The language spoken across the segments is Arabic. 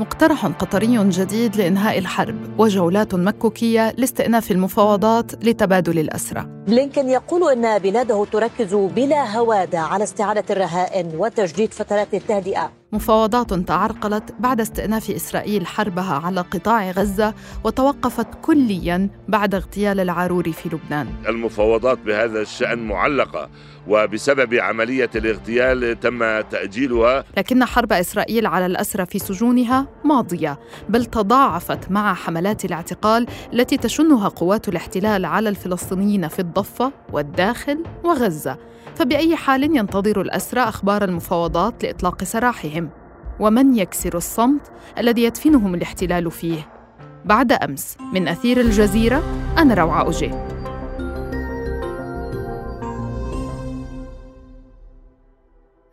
مقترح قطري جديد لإنهاء الحرب وجولات مكوكية لاستئناف المفاوضات لتبادل الأسرى. بلينكن يقول إن بلاده تركز بلا هوادة على استعادة الرهائن وتجديد فترات التهدئة. مفاوضات تعرقلت بعد استئناف إسرائيل حربها على قطاع غزة وتوقفت كليا بعد اغتيال العاروري في لبنان. المفاوضات بهذا الشأن معلقة وبسبب عملية الاغتيال تم تأجيلها. لكن حرب إسرائيل على الأسرى في سجونها ماضية بل تضاعفت مع حملات الاعتقال التي تشنها قوات الاحتلال على الفلسطينيين في الضفة والداخل وغزة. فبأي حال ينتظر الأسرى أخبار المفاوضات لإطلاق سراحهم. ومن يكسر الصمت الذي يدفنهم الاحتلال فيه؟ بعد أمس من أثير الجزيرة أنا روعة أجيه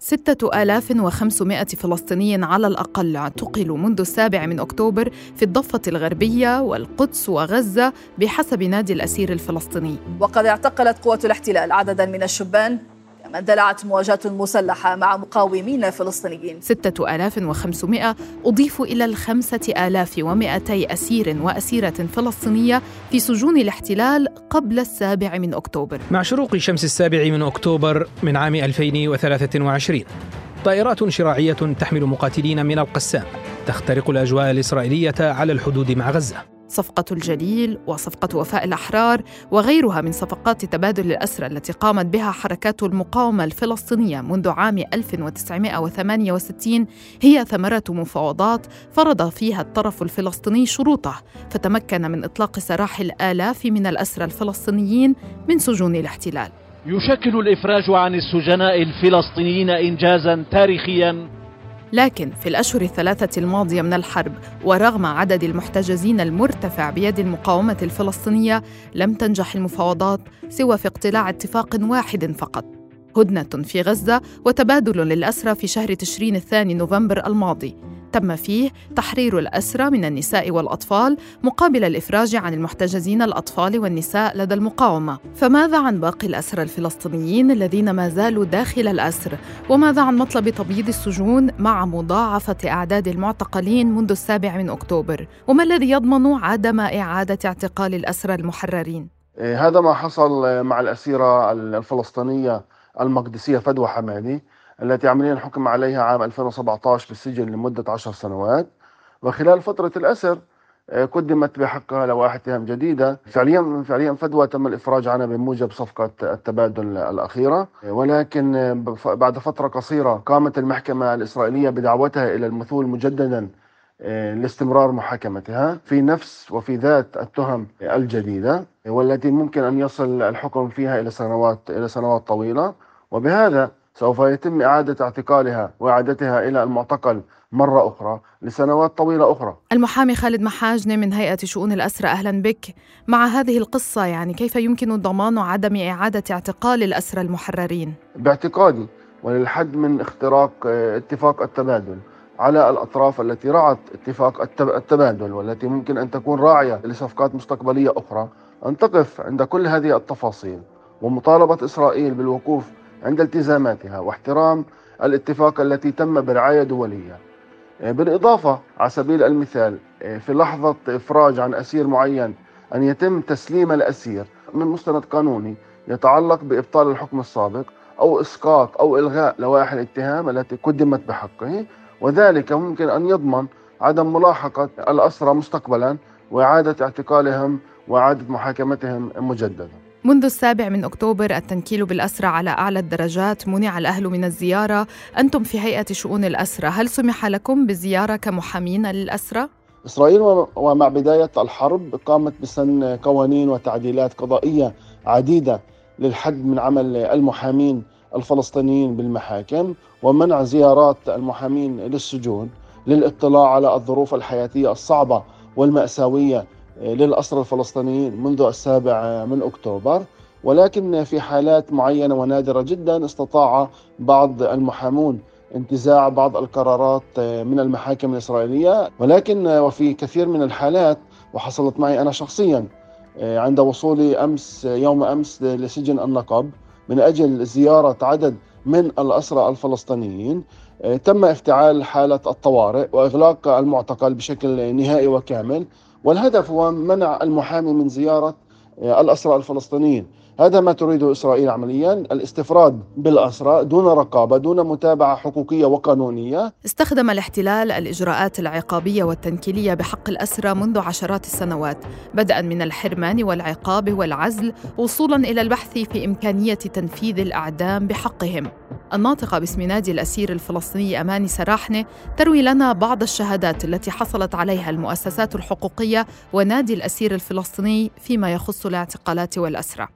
6500 فلسطيني على الأقل اعتقلوا منذ السابع من أكتوبر في الضفة الغربية والقدس وغزة بحسب نادي الأسير الفلسطيني. وقد اعتقلت قوة الاحتلال عددا من الشبان كما اندلعت مواجهة مسلحة مع مقاومين فلسطينيين. ستة آلاف وخمسمائة أضيفوا إلى الخمسة آلاف ومئتي أسير وأسيرة فلسطينية في سجون الاحتلال قبل السابع من أكتوبر. مع شروق شمس السابع من أكتوبر من عام 2023 طائرات شراعية تحمل مقاتلين من القسام تخترق الأجواء الإسرائيلية على الحدود مع غزة. صفقة الجليل وصفقة وفاء الأحرار وغيرها من صفقات تبادل الأسرى التي قامت بها حركات المقاومة الفلسطينية منذ عام 1968 هي ثمرة مفاوضات فرض فيها الطرف الفلسطيني شروطه فتمكن من إطلاق سراح الآلاف من الأسرى الفلسطينيين من سجون الاحتلال. يشكل الإفراج عن السجناء الفلسطينيين إنجازا تاريخيا لكن في الأشهر الثلاثة الماضية من الحرب ورغم عدد المحتجزين المرتفع بيد المقاومة الفلسطينية لم تنجح المفاوضات سوى في اقتلاع اتفاق واحد فقط. هدنة في غزة وتبادل للأسرى في شهر تشرين الثاني نوفمبر الماضي. تم فيه تحرير الأسرى من النساء والأطفال مقابل الإفراج عن المحتجزين الأطفال والنساء لدى المقاومة. فماذا عن باقي الأسرى الفلسطينيين الذين ما زالوا داخل الأسر؟ وماذا عن مطلب تبييض السجون مع مضاعفة أعداد المعتقلين منذ السابع من أكتوبر؟ وما الذي يضمن عدم إعادة اعتقال الأسرى المحررين؟ إيه، هذا ما حصل مع الأسيرة الفلسطينية. المقدسية فدوى حمادي التي عمليا الحكم عليها عام 2017 بالسجن لمدة عشر سنوات. وخلال فترة الأسر آه، قدمت بحقها لوائح اتهام جديدة. فعليا فعليا فدوى تم الإفراج عنها بموجب صفقة التبادل الأخيرة. ولكن آه، بعد فترة قصيرة قامت المحكمة الإسرائيلية بدعوتها إلى المثول مجددا آه، لاستمرار محاكمتها في نفس وفي ذات التهم الجديدة والتي ممكن أن يصل الحكم فيها إلى سنوات إلى سنوات طويلة. وبهذا سوف يتم إعادة اعتقالها وإعادتها إلى المعتقل مرة أخرى لسنوات طويلة أخرى. المحامي خالد محاجنة من هيئة شؤون الأسرى أهلا بك. مع هذه القصة يعني كيف يمكن ضمان عدم إعادة اعتقال الأسرى المحررين؟ باعتقادي وللحد من اختراق آه، اتفاق التبادل على الأطراف التي رعت اتفاق التبادل والتي ممكن أن تكون راعية لصفقات مستقبلية أخرى أن تقف عند كل هذه التفاصيل. ومطالبة إسرائيل بالوقوف عند التزاماتها واحترام الاتفاق التي تم برعاية دولية. آه، بالإضافة على سبيل المثال آه، في لحظة إفراج عن أسير معين أن يتم تسليم الأسير من مستند قانوني يتعلق بإبطال الحكم السابق أو إسقاط أو إلغاء لوائح الاتهام التي قدمت بحقه وذلك ممكن أن يضمن عدم ملاحقة الأسرى مستقبلا وإعادة اعتقالهم وإعادة محاكمتهم مجددا. منذ السابع من أكتوبر التنكيل بالأسرى على أعلى الدرجات منع الأهل من الزيارة أنتم في هيئة شؤون الأسرى هل سمح لكم بالزيارة كمحامين للأسرى؟ إسرائيل ومع بداية الحرب قامت بسن قوانين وتعديلات قضائية عديدة للحد من عمل المحامين الفلسطينيين بالمحاكم ومنع زيارات المحامين للسجون للاطلاع على الظروف الحياتية الصعبة والمأساوية للأسرى الفلسطينيين منذ السابع من أكتوبر ولكن في حالات معينة ونادرة جدا استطاع بعض المحامون انتزاع بعض القرارات من المحاكم الإسرائيلية. ولكن وفي كثير من الحالات وحصلت معي أنا شخصيا عند وصولي أمس يوم أمس لسجن النقب من أجل زيارة عدد من الأسرى الفلسطينيين تم افتعال حالة الطوارئ وإغلاق المعتقل بشكل نهائي وكامل. والهدف هو منع المحامي من زيارة الأسرى الفلسطينيين. هذا ما تريده إسرائيل عمليا الاستفراد بالأسرى دون رقابة دون متابعة حقوقية وقانونية. استخدم الاحتلال الإجراءات العقابية والتنكيلية بحق الأسرى منذ عشرات السنوات بدءا من الحرمان والعقاب والعزل وصولا إلى البحث في إمكانية تنفيذ الأعدام بحقهم. الناطقة باسم نادي الأسير الفلسطيني أماني سراحنة تروي لنا بعض الشهادات التي حصلت عليها المؤسسات الحقوقية ونادي الأسير الفلسطيني فيما يخص الاعتقالات والأسرى.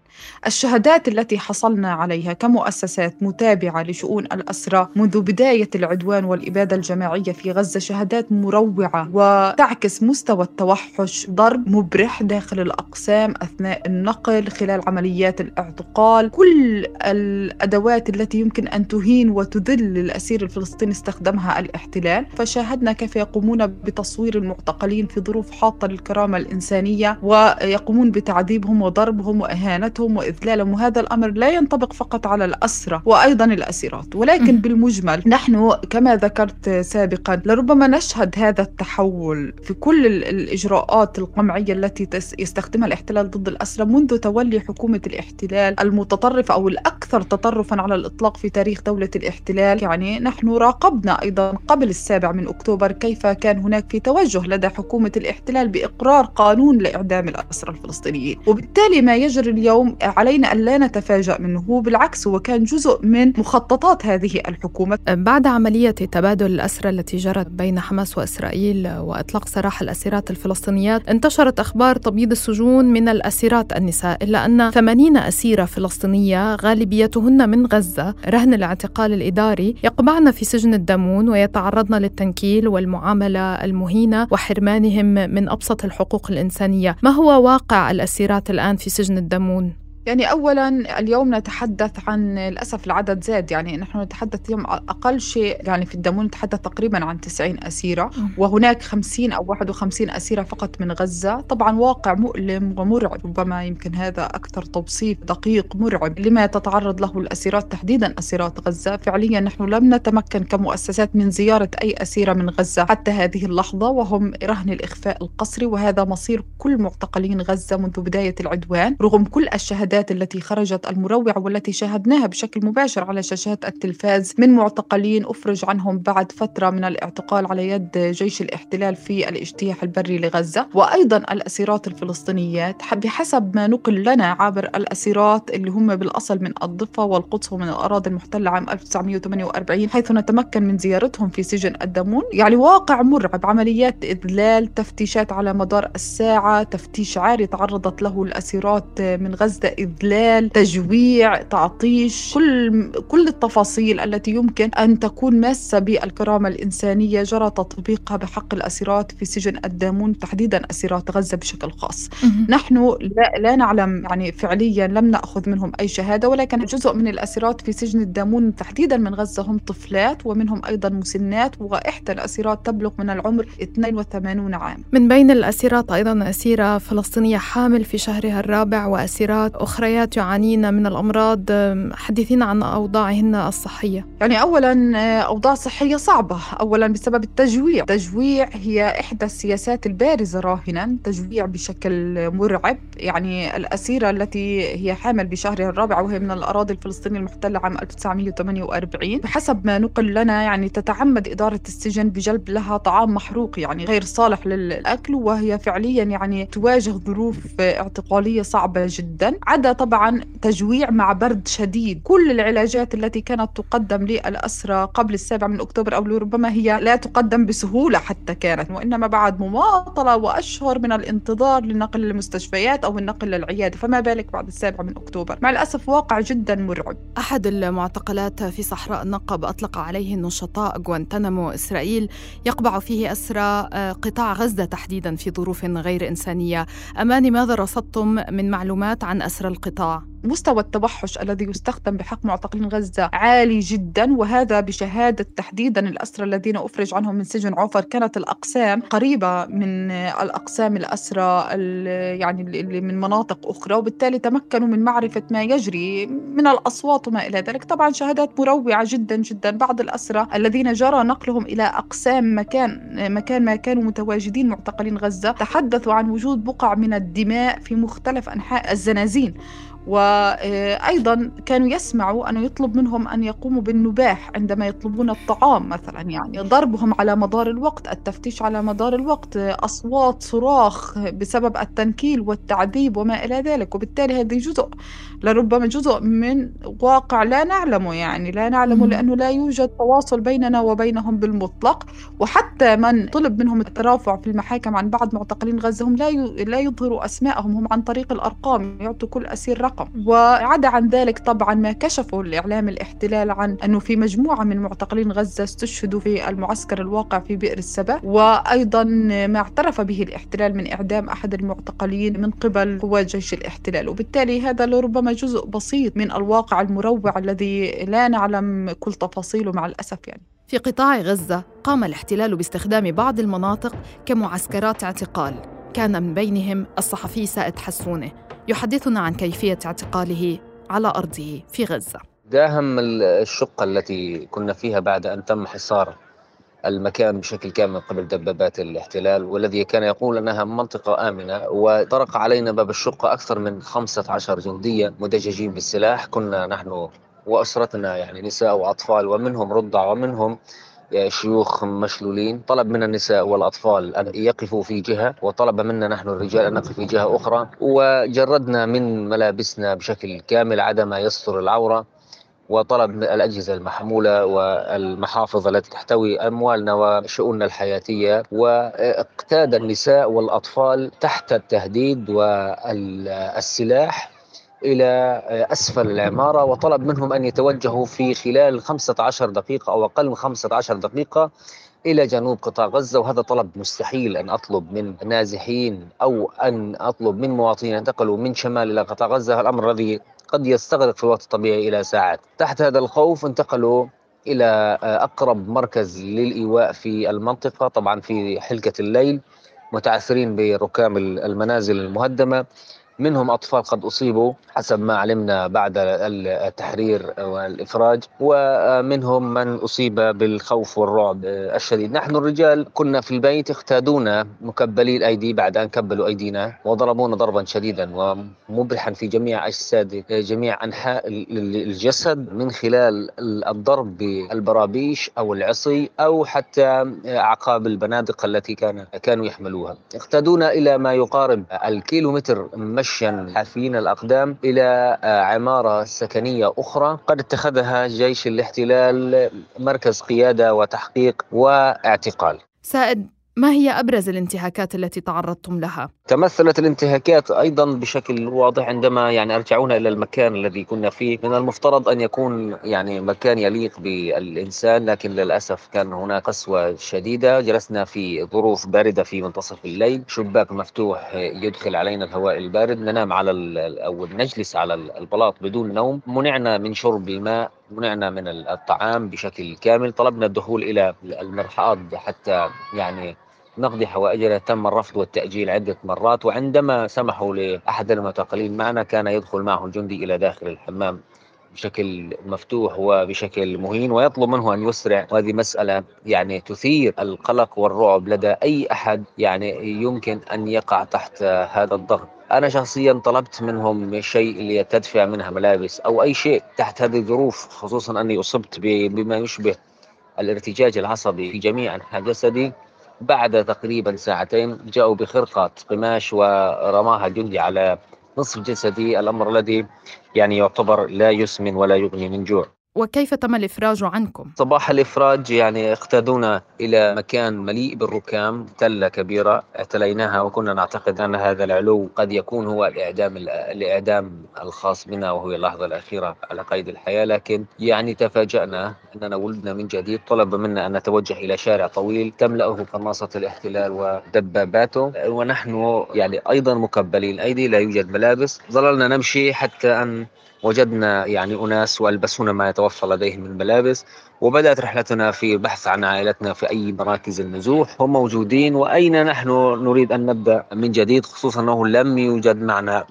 الشهادات التي حصلنا عليها كمؤسسات متابعة لشؤون الأسرى منذ بداية العدوان والإبادة الجماعية في غزة شهادات مروعة وتعكس مستوى التوحش ضرب مبرح داخل الأقسام أثناء النقل خلال عمليات الاعتقال. كل الأدوات التي يمكن أن تهين وتذل الأسير الفلسطيني استخدمها الاحتلال. فشاهدنا كيف يقومون بتصوير المعتقلين في ظروف حاطة للكرامة الإنسانية ويقومون بتعذيبهم وضربهم وإهانتهم. قتلهم وإذلالهم وهذا الأمر لا ينطبق فقط على الأسرة وأيضا الأسيرات ولكن بالمجمل نحن كما ذكرت سابقا لربما نشهد هذا التحول في كل الإجراءات القمعية التي يستخدمها الاحتلال ضد الأسرة منذ تولي حكومة الاحتلال المتطرفة أو الأكثر تطرفا على الإطلاق في تاريخ دولة الاحتلال. يعني نحن راقبنا أيضا قبل السابع من أكتوبر كيف كان هناك في توجه لدى حكومة الاحتلال بإقرار قانون لإعدام الأسرى الفلسطينيين وبالتالي ما يجري اليوم علينا أن لا نتفاجأ منه. بالعكس هو كان جزء من مخططات هذه الحكومة. بعد عملية تبادل الأسرى التي جرت بين حماس وإسرائيل وإطلاق سراح الأسيرات الفلسطينيات انتشرت أخبار تبييض السجون من الأسيرات النساء إلا أن 80 أسيرة فلسطينية غالبيتهن من غزة رهن الاعتقال الإداري يقبعن في سجن الدمون ويتعرضن للتنكيل والمعاملة المهينة وحرمانهم من أبسط الحقوق الإنسانية. ما هو واقع الأسيرات الآن في سجن الدمون؟ يعني اولا اليوم نتحدث عن للأسف العدد زاد يعني نحن نتحدث اليوم أقل شيء يعني في الدمون نتحدث تقريبا عن 90 أسيرة وهناك 50 أو 51 أسيرة فقط من غزة. طبعا واقع مؤلم ومرعب ربما يمكن هذا أكثر توصيف دقيق مرعب لما تتعرض له الأسيرات تحديدا أسيرات غزة. فعليا نحن لم نتمكن كمؤسسات من زيارة أي أسيرة من غزة حتى هذه اللحظة وهم رهن الإخفاء القسري وهذا مصير كل معتقلين غزة منذ بداية العدوان رغم كل الشهادات الشهادات التي خرجت المروعة والتي شاهدناها بشكل مباشر على شاشات التلفاز من معتقلين أفرج عنهم بعد فترة من الاعتقال على يد جيش الاحتلال في الاجتياح البري لغزة. وأيضا الأسيرات الفلسطينيات بحسب ما نقل لنا عبر الأسيرات اللي هم بالأصل من الضفة والقدس ومن الأراضي المحتلة عام 1948 حيث نتمكن من زيارتهم في سجن الدمون. يعني واقع مرعب عمليات إذلال تفتيشات على مدار الساعة تفتيش عاري تعرضت له الأسيرات من غزة إذلال تجويع تعطيش كل كل التفاصيل التي يمكن أن تكون ماسة بالكرامة الإنسانية جرى تطبيقها بحق الأسيرات في سجن الدامون تحديدا أسيرات غزة بشكل خاص. نحن لا, لا نعلم يعني فعليا لم نأخذ منهم أي شهادة ولكن جزء من الأسيرات في سجن الدامون تحديدا من غزة هم طفلات ومنهم أيضا مسنات وإحدى الأسيرات تبلغ من العمر 82 عام. من بين الأسيرات أيضا أسيرة فلسطينية حامل في شهرها الرابع وأسيرات أخريات يعانين من الأمراض حدثينا عن أوضاعهن الصحية. يعني أولا أوضاع صحية صعبة. أولا بسبب التجويع. التجويع هي إحدى السياسات البارزة راهنا. تجويع بشكل مرعب. يعني الأسيرة التي هي حامل بشهرها الرابع وهي من الأراضي الفلسطينية المحتلة عام 1948 بحسب ما نقل لنا يعني تتعمد إدارة السجن بجلب لها طعام محروق يعني غير صالح للأكل. وهي فعليا يعني تواجه ظروف اعتقالية صعبة جدا. عدا طبعا تجويع مع برد شديد. كل العلاجات التي كانت تقدم للأسرى قبل السابع من أكتوبر أو ربما هي لا تقدم بسهولة حتى كانت وإنما بعد مماطلة وأشهر من الانتظار للنقل للمستشفيات أو النقل للعيادة فما بالك بعد السابع من أكتوبر؟ مع الأسف واقع جدا مرعب. أحد المعتقلات في صحراء النقب أطلق عليه النشطاء غوانتنامو إسرائيل يقبع فيه أسرى آه، قطاع غزة تحديدا في ظروف غير إنسانية. أماني ماذا رصدتم من معلومات عن أسرى القطاع؟ مستوى التوحش الذي يستخدم بحق معتقلين غزة عالي جدا وهذا بشهادة تحديدا الأسرى الذين أفرج عنهم من سجن عوفر. كانت الأقسام قريبة من الأقسام الأسرى يعني اللي من مناطق أخرى وبالتالي تمكنوا من معرفة ما يجري من الأصوات وما إلى ذلك. طبعا شهادات مروعة جدا جدا. بعض الأسرى الذين جرى نقلهم إلى أقسام مكان مكان ما كانوا متواجدين معتقلين غزة تحدثوا عن وجود بقع من الدماء في مختلف أنحاء الزنازين. وأيضا كانوا يسمعوا أنه يطلب منهم أن يقوموا بالنباح عندما يطلبون الطعام مثلا. يعني ضربهم على مدار الوقت التفتيش على مدار الوقت أصوات صراخ بسبب التنكيل والتعذيب وما إلى ذلك. وبالتالي هذه جزء لربما جزء من واقع لا نعلمه يعني لا نعلمه لأنه لا يوجد تواصل بيننا وبينهم بالمطلق. وحتى من طلب منهم الترافع في المحاكم عن بعض معتقلين غزة هم لا لا يظهروا أسمائهم هم عن طريق الأرقام يعطوا كل أسير رقم. وعدا عن ذلك طبعا ما كشفه الإعلام الاحتلال عن أنه في مجموعة من معتقلين غزة استشهدوا في المعسكر الواقع في بئر السبع وأيضا ما اعترف به الاحتلال من إعدام أحد المعتقلين من قبل قوات جيش الاحتلال. وبالتالي هذا لربما جزء بسيط من الواقع المروع الذي لا نعلم كل تفاصيله مع الأسف يعني. في قطاع غزة قام الاحتلال باستخدام بعض المناطق كمعسكرات اعتقال كان من بينهم الصحفي سائد حسونة. يحدثنا عن كيفية اعتقاله على أرضه في غزة. داهم الشقة التي كنا فيها بعد أن تم حصار المكان بشكل كامل قبل دبابات الاحتلال والذي كان يقول أنها منطقة آمنة وطرق علينا باب الشقة أكثر من 15 جنديا مدججين بالسلاح. كنا نحن وأسرتنا يعني نساء وأطفال ومنهم رضع ومنهم شيوخ مشلولين طلب من النساء والأطفال أن يقفوا في جهة وطلب منا نحن الرجال أن نقف في جهة أخرى. وجردنا من ملابسنا بشكل كامل عدا ما يستر العورة. وطلب الأجهزة المحمولة والمحافظ التي تحتوي أموالنا وشؤوننا الحياتية. واقتاد النساء والأطفال تحت التهديد والسلاح. إلى أسفل العمارة وطلب منهم أن يتوجهوا في خلال 15 دقيقة أو أقل من 15 دقيقة إلى جنوب قطاع غزة وهذا طلب مستحيل أن أطلب من نازحين أو أن أطلب من مواطنين انتقلوا من شمال إلى قطاع غزة. الأمر الذي قد يستغرق في الوقت الطبيعي إلى ساعات. تحت هذا الخوف انتقلوا إلى أقرب مركز للإيواء في المنطقة طبعا في حلقة الليل متعثرين بركام المنازل المهدمة. منهم أطفال قد أصيبوا حسب ما علمنا بعد التحرير والإفراج ومنهم من أصيب بالخوف والرعب الشديد. نحن الرجال كنا في البيت اختادونا مكبلي الأيدي بعد أن كبلوا أيدينا وضربونا ضربا شديدا ومبرحا في جميع أجساد جميع أنحاء الجسد من خلال الضرب بالبرابيش أو العصي أو حتى أعقاب البنادق التي كان كانوا يحملوها. اختادونا إلى ما يقارب الكيلومتر مشيا حافين الأقدام إلى عمارة سكنية أخرى. قد اتخذها جيش الاحتلال مركز قيادة وتحقيق واعتقال. سائد ما هي أبرز الانتهاكات التي تعرضتم لها؟ تمثلت الانتهاكات أيضا بشكل واضح عندما يعني أرجعونا إلى المكان الذي كنا فيه. من المفترض أن يكون يعني مكان يليق بالإنسان لكن للأسف كان هناك قسوة شديدة. جلسنا في ظروف باردة في منتصف الليل. شباك مفتوح يدخل علينا الهواء البارد. ننام على أو نجلس على البلاط بدون نوم. منعنا من شرب الماء منعنا من الطعام بشكل كامل. طلبنا الدخول إلى المرحاض حتى يعني نقضي حوائجنا تم الرفض والتأجيل عدة مرات وعندما سمحوا لأحد المعتقلين معنا كان يدخل معه الجندي إلى داخل الحمام بشكل مفتوح وبشكل مهين ويطلب منه أن يسرع. وهذه مسألة يعني تثير القلق والرعب لدى أي أحد يعني يمكن أن يقع تحت هذا الضغط. أنا شخصيا طلبت منهم شيء لتدفع منها ملابس أو أي شيء تحت هذه الظروف خصوصا أني أصبت بما يشبه الارتجاج العصبي في جميع أنحاء جسدي. بعد تقريبا ساعتين جاءوا بخرقة قماش ورماها جندي على نصف جسدي الأمر الذي يعني يعتبر لا يسمن ولا يغني من جوع وكيف تم الإفراج عنكم؟ صباح الإفراج يعني اقتادونا إلى مكان مليء بالركام تلة كبيرة اعتليناها وكنا نعتقد أن هذا العلو قد يكون هو الإعدام الإعدام الخاص بنا وهو اللحظة الأخيرة على قيد الحياة لكن يعني تفاجأنا أننا ولدنا من جديد طلب منا أن نتوجه إلى شارع طويل تملأه قناصة الاحتلال ودباباته ونحن يعني أيضا مكبلين أيدي لا يوجد ملابس. ظللنا نمشي حتى أن وجدنا يعني أناس وألبسونا ما يتوفر لديهم من ملابس وبدأت رحلتنا في البحث عن عائلتنا في أي مراكز النزوح. هم موجودين وأين نحن نريد أن نبدأ من جديد؟ خصوصا أنه لم يوجد معنا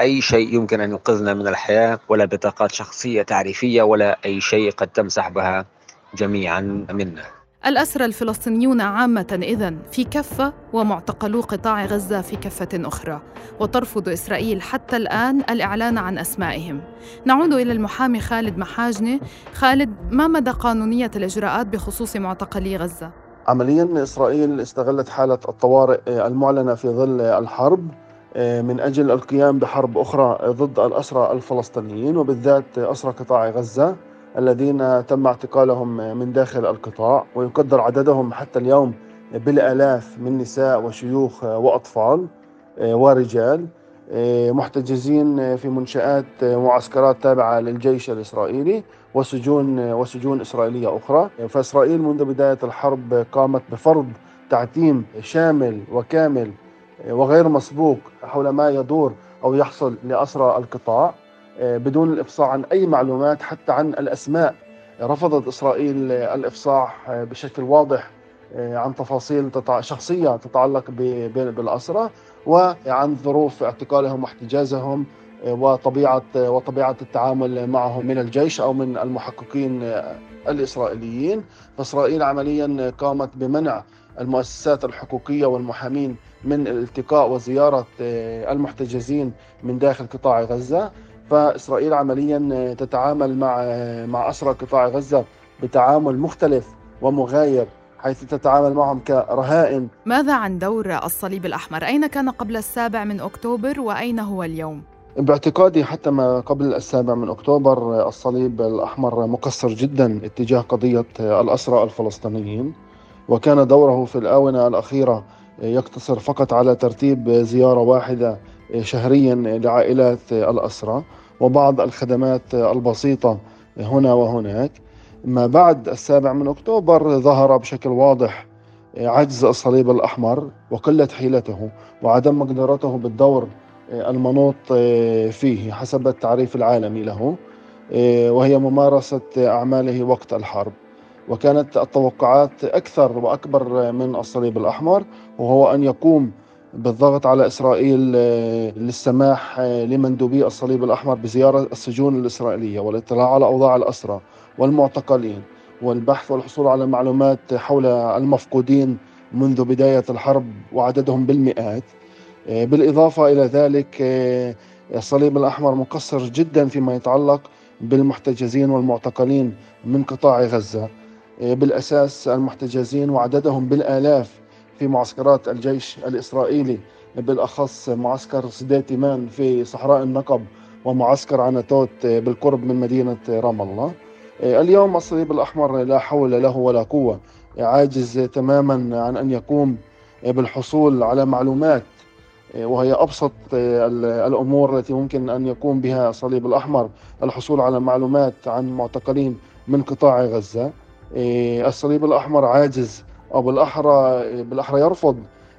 أي شيء يمكن أن ينقذنا من الحياة ولا بطاقات شخصية تعريفية ولا أي شيء قد تمسح بها جميعا منا. الأسرى الفلسطينيون عامة إذن في كفة ومعتقلو قطاع غزة في كفة أخرى وترفض إسرائيل حتى الآن الإعلان عن أسمائهم. نعود إلى المحامي خالد محاجنة. خالد ما مدى قانونية الإجراءات بخصوص معتقلي غزة؟ عمليا إسرائيل استغلت حالة الطوارئ المعلنة في ظل الحرب. من أجل القيام بحرب أخرى ضد الأسرى الفلسطينيين وبالذات أسرى قطاع غزة الذين تم اعتقالهم من داخل القطاع ويقدر عددهم حتى اليوم بالآلاف من نساء وشيوخ وأطفال آه، ورجال آه، محتجزين في منشآت معسكرات تابعة للجيش الإسرائيلي وسجون وسجون إسرائيلية أخرى. فإسرائيل منذ بداية الحرب قامت بفرض تعتيم شامل وكامل آه، وغير مسبوق حول ما يدور أو يحصل لأسرى القطاع آه، بدون الإفصاح عن أي معلومات حتى عن الأسماء. رفضت إسرائيل الإفصاح آه، بشكل واضح آه، عن تفاصيل شخصية تتعلق بالأسرة وعن ظروف اعتقالهم واحتجازهم وطبيعة وطبيعة التعامل معهم من الجيش أو من المحققين الإسرائيليين. فإسرائيل عمليا قامت بمنع المؤسسات الحقوقية والمحامين من الالتقاء وزيارة المحتجزين من داخل قطاع غزة فإسرائيل عمليا تتعامل مع مع أسرى قطاع غزة بتعامل مختلف ومغاير حيث تتعامل معهم كرهائن ماذا عن دور الصليب الأحمر؟ أين كان قبل السابع من أكتوبر وأين هو اليوم؟ باعتقادي حتى ما قبل السابع من أكتوبر الصليب الأحمر مقصر جدا اتجاه قضية الأسرى الفلسطينيين وكان دوره في الآونة الأخيرة يقتصر فقط على ترتيب زيارة واحدة شهريا لعائلات الأسرى وبعض الخدمات البسيطة هنا وهناك. ما بعد السابع من أكتوبر ظهر بشكل واضح عجز الصليب الأحمر وقلة حيلته وعدم مقدرته بالدور المنوط فيه حسب التعريف العالمي له وهي ممارسة أعماله وقت الحرب. وكانت التوقعات أكثر وأكبر من الصليب الأحمر وهو أن يقوم بالضغط على إسرائيل آه، للسماح آه، لمندوبي الصليب الأحمر بزيارة السجون الإسرائيلية والاطلاع على أوضاع الأسرى والمعتقلين والبحث والحصول على معلومات حول المفقودين منذ بداية الحرب وعددهم بالمئات. آه، بالإضافة إلى ذلك الصليب الأحمر مقصر جدا فيما يتعلق بالمحتجزين والمعتقلين من قطاع غزة. بالأساس المحتجزين وعددهم بالآلاف في معسكرات الجيش الإسرائيلي بالأخص معسكر سديتيمان في صحراء النقب ومعسكر عنتوت بالقرب من مدينة رام الله. اليوم الصليب الأحمر لا حول له ولا قوة عاجز تماما عن أن يقوم بالحصول على معلومات وهي أبسط الأمور التي ممكن أن يقوم بها الصليب الأحمر الحصول على معلومات عن معتقلين من قطاع غزة. الصليب الأحمر عاجز أو بالأحرى بالأحرى يرفض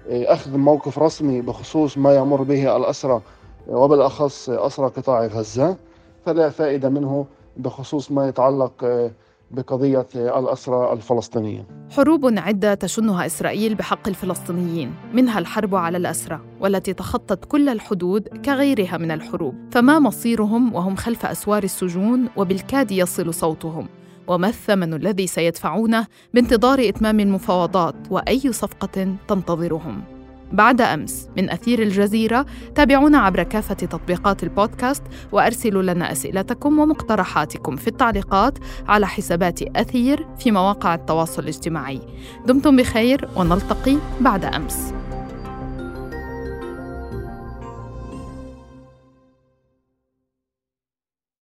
آه، أخذ موقف رسمي بخصوص ما يمر به الأسرى وبالأخص أسرى قطاع غزة فلا فائدة منه بخصوص ما يتعلق آه، بقضية الأسرى الفلسطينيين حروب عدة تشنها إسرائيل بحق الفلسطينيين منها الحرب على الأسرى والتي تخطت كل الحدود كغيرها من الحروب فما مصيرهم وهم خلف أسوار السجون وبالكاد يصل صوتهم. وما الثمن الذي سيدفعونه بانتظار إتمام المفاوضات وأي صفقة تنتظرهم. بعد أمس من أثير الجزيرة تابعونا عبر كافة تطبيقات البودكاست وأرسلوا لنا أسئلتكم ومقترحاتكم في التعليقات على حسابات أثير في مواقع التواصل الاجتماعي. دمتم بخير ونلتقي بعد أمس.